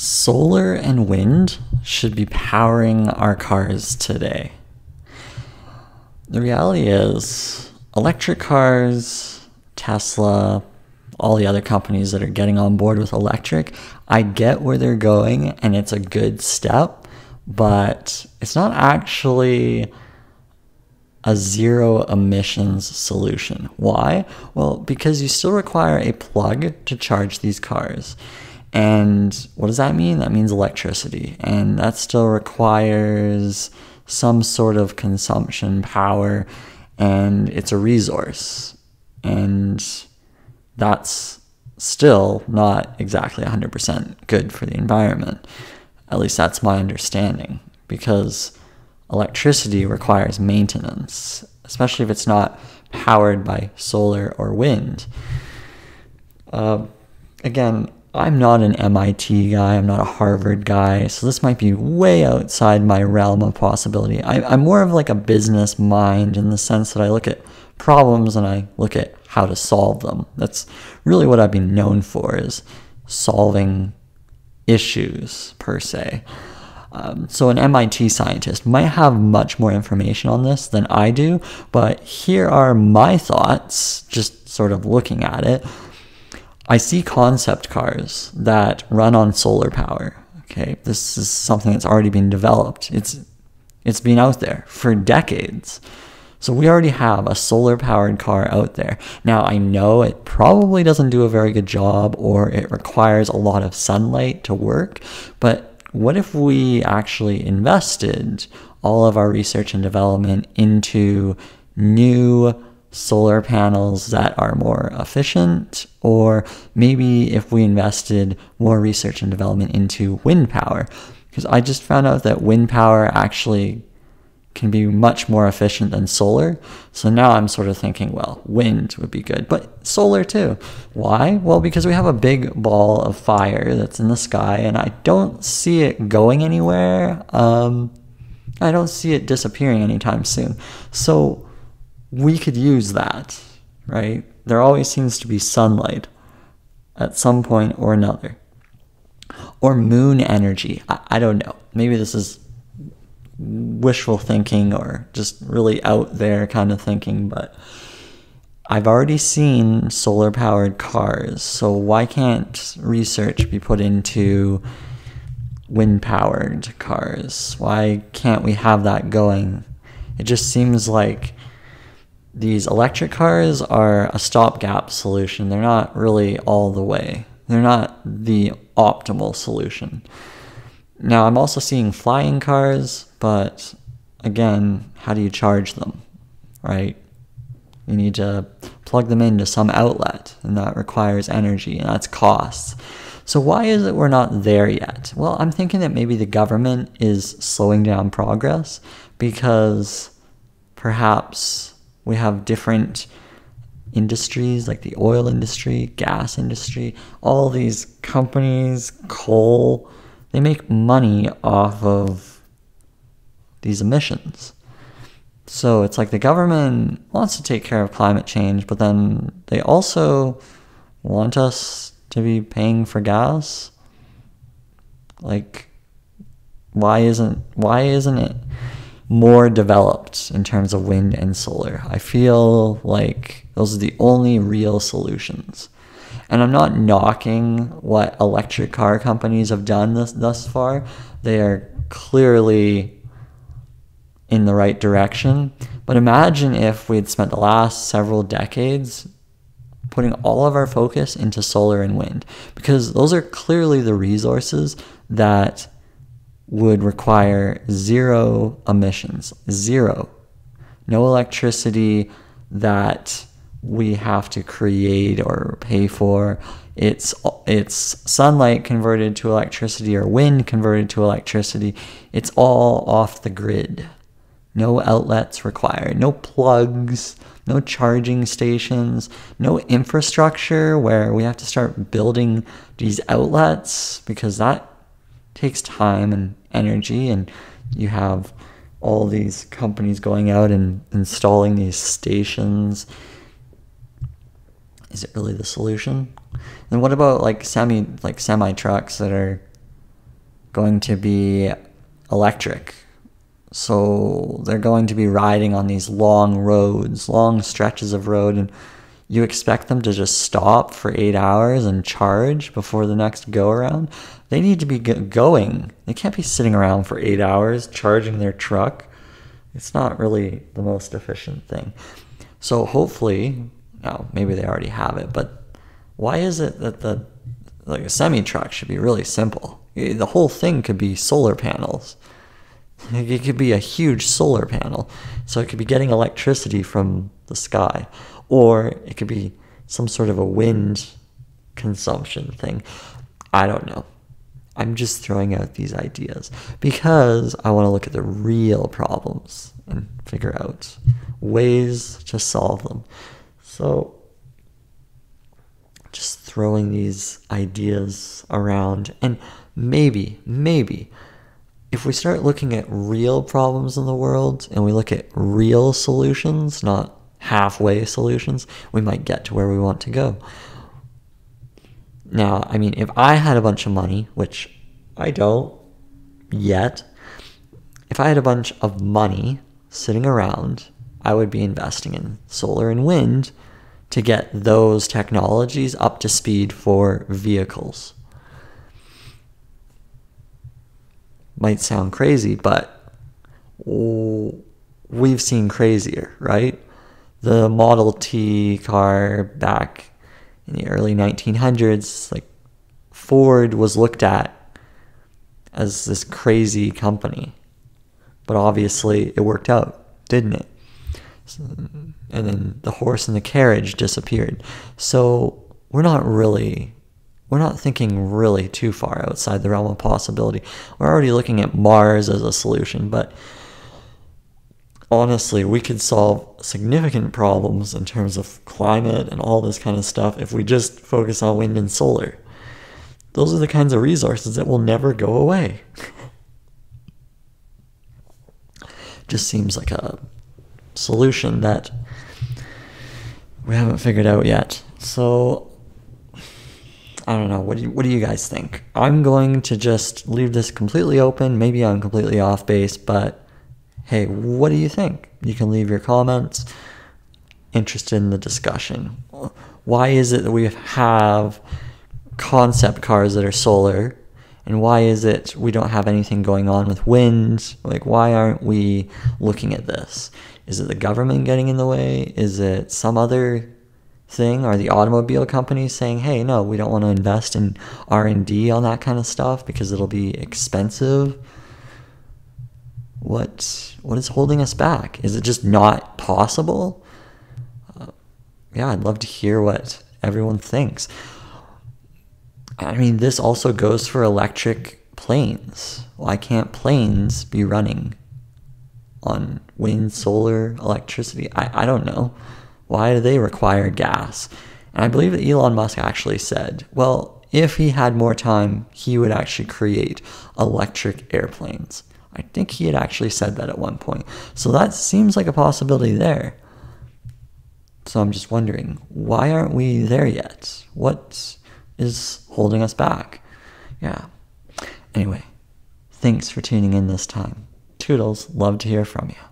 solar and wind should be powering our cars today. The reality is, electric cars, Tesla, all the other companies that are getting on board with electric, I get where they're going and it's a good step, but it's not actually a zero emissions solution. Why? Well, because you still require a plug to charge these cars. And what does that mean? That means electricity. And that still requires some sort of consumption power, and it's a resource. And that's still not exactly 100% good for the environment. At least that's my understanding. Because electricity requires maintenance, especially if it's not powered by solar or wind. Uh, again, I'm not an MIT guy, I'm not a Harvard guy, so this might be way outside my realm of possibility. I, am more of like a business mind in the sense that I look at problems and I look at how to solve them. That's really what I've been known for is solving issues per se. Um, so an MIT scientist might have much more information on this than I do, but here are my thoughts, just sort of looking at it. I see concept cars that run on solar power. Okay, this is something that's already been developed. It's it's been out there for decades. So we already have a solar powered car out there. Now I know it probably doesn't do a very good job or it requires a lot of sunlight to work, but what if we actually invested all of our research and development into new solar panels that are more efficient, or maybe if we invested more research and development into wind power. Because I just found out that wind power actually can be much more efficient than solar. So now I'm sort of thinking, well, wind would be good, but solar too. Why? Well, because we have a big ball of fire that's in the sky and I don't see it going anywhere. Um, I don't see it disappearing anytime soon. So we could use that, right? There always seems to be sunlight at some point or another. Or moon energy. I, I don't know. Maybe this is wishful thinking or just really out there kind of thinking, but I've already seen solar powered cars, so why can't research be put into wind powered cars? Why can't we have that going? It just seems like these electric cars are a stopgap solution. They're not really all the way. They're not the optimal solution. Now, I'm also seeing flying cars, but again, how do you charge them, right? You need to plug them into some outlet, and that requires energy, and that's costs. So, why is it we're not there yet? Well, I'm thinking that maybe the government is slowing down progress because perhaps we have different industries like the oil industry, gas industry, all these companies, coal, they make money off of these emissions. So it's like the government wants to take care of climate change, but then they also want us to be paying for gas. Like why isn't why isn't it more developed in terms of wind and solar. I feel like those are the only real solutions. And I'm not knocking what electric car companies have done this, thus far. They are clearly in the right direction. But imagine if we had spent the last several decades putting all of our focus into solar and wind, because those are clearly the resources that would require zero emissions, zero. No electricity that we have to create or pay for. It's it's sunlight converted to electricity or wind converted to electricity. It's all off the grid. No outlets required, no plugs, no charging stations, no infrastructure where we have to start building these outlets because that takes time and energy and you have all these companies going out and installing these stations is it really the solution and what about like semi like semi trucks that are going to be electric. So they're going to be riding on these long roads, long stretches of road, and you expect them to just stop for eight hours and charge before the next go around? They need to be going. They can't be sitting around for eight hours charging their truck. It's not really the most efficient thing. So hopefully, now maybe they already have it, but why is it that the like a semi truck should be really simple? The whole thing could be solar panels. It could be a huge solar panel. So it could be getting electricity from the sky. Or it could be some sort of a wind consumption thing. I don't know. I'm just throwing out these ideas because I want to look at the real problems and figure out ways to solve them. So, just throwing these ideas around, and maybe, maybe, if we start looking at real problems in the world and we look at real solutions, not halfway solutions, we might get to where we want to go. Now, I mean, if I had a bunch of money, which I don't yet, if I had a bunch of money sitting around, I would be investing in solar and wind to get those technologies up to speed for vehicles. Might sound crazy, but we've seen crazier, right? The Model T car back in the early 1900s, like Ford was looked at as this crazy company. But obviously it worked out, didn't it? And then the horse and the carriage disappeared. So we're not really we're not thinking really too far outside the realm of possibility. We're already looking at Mars as a solution, but honestly, we could solve significant problems in terms of climate and all this kind of stuff if we just focus on wind and solar. Those are the kinds of resources that will never go away. just seems like a solution that we haven't figured out yet. So I don't know. What do you, what do you guys think? I'm going to just leave this completely open. Maybe I'm completely off base, but hey, what do you think? You can leave your comments. Interested in the discussion. Why is it that we have concept cars that are solar? And why is it we don't have anything going on with wind? Like, why aren't we looking at this? Is it the government getting in the way? Is it some other thing? Are the automobile companies saying, "Hey, no, we don't want to invest in R and D on that kind of stuff because it'll be expensive"? What what is holding us back? Is it just not possible? Uh, yeah, I'd love to hear what everyone thinks. I mean, this also goes for electric planes. Why can't planes be running on wind, solar, electricity? I, I don't know. Why do they require gas? And I believe that Elon Musk actually said, well, if he had more time, he would actually create electric airplanes. I think he had actually said that at one point. So that seems like a possibility there. So I'm just wondering, why aren't we there yet? What is holding us back? Yeah. Anyway, thanks for tuning in this time. Toodles, love to hear from you.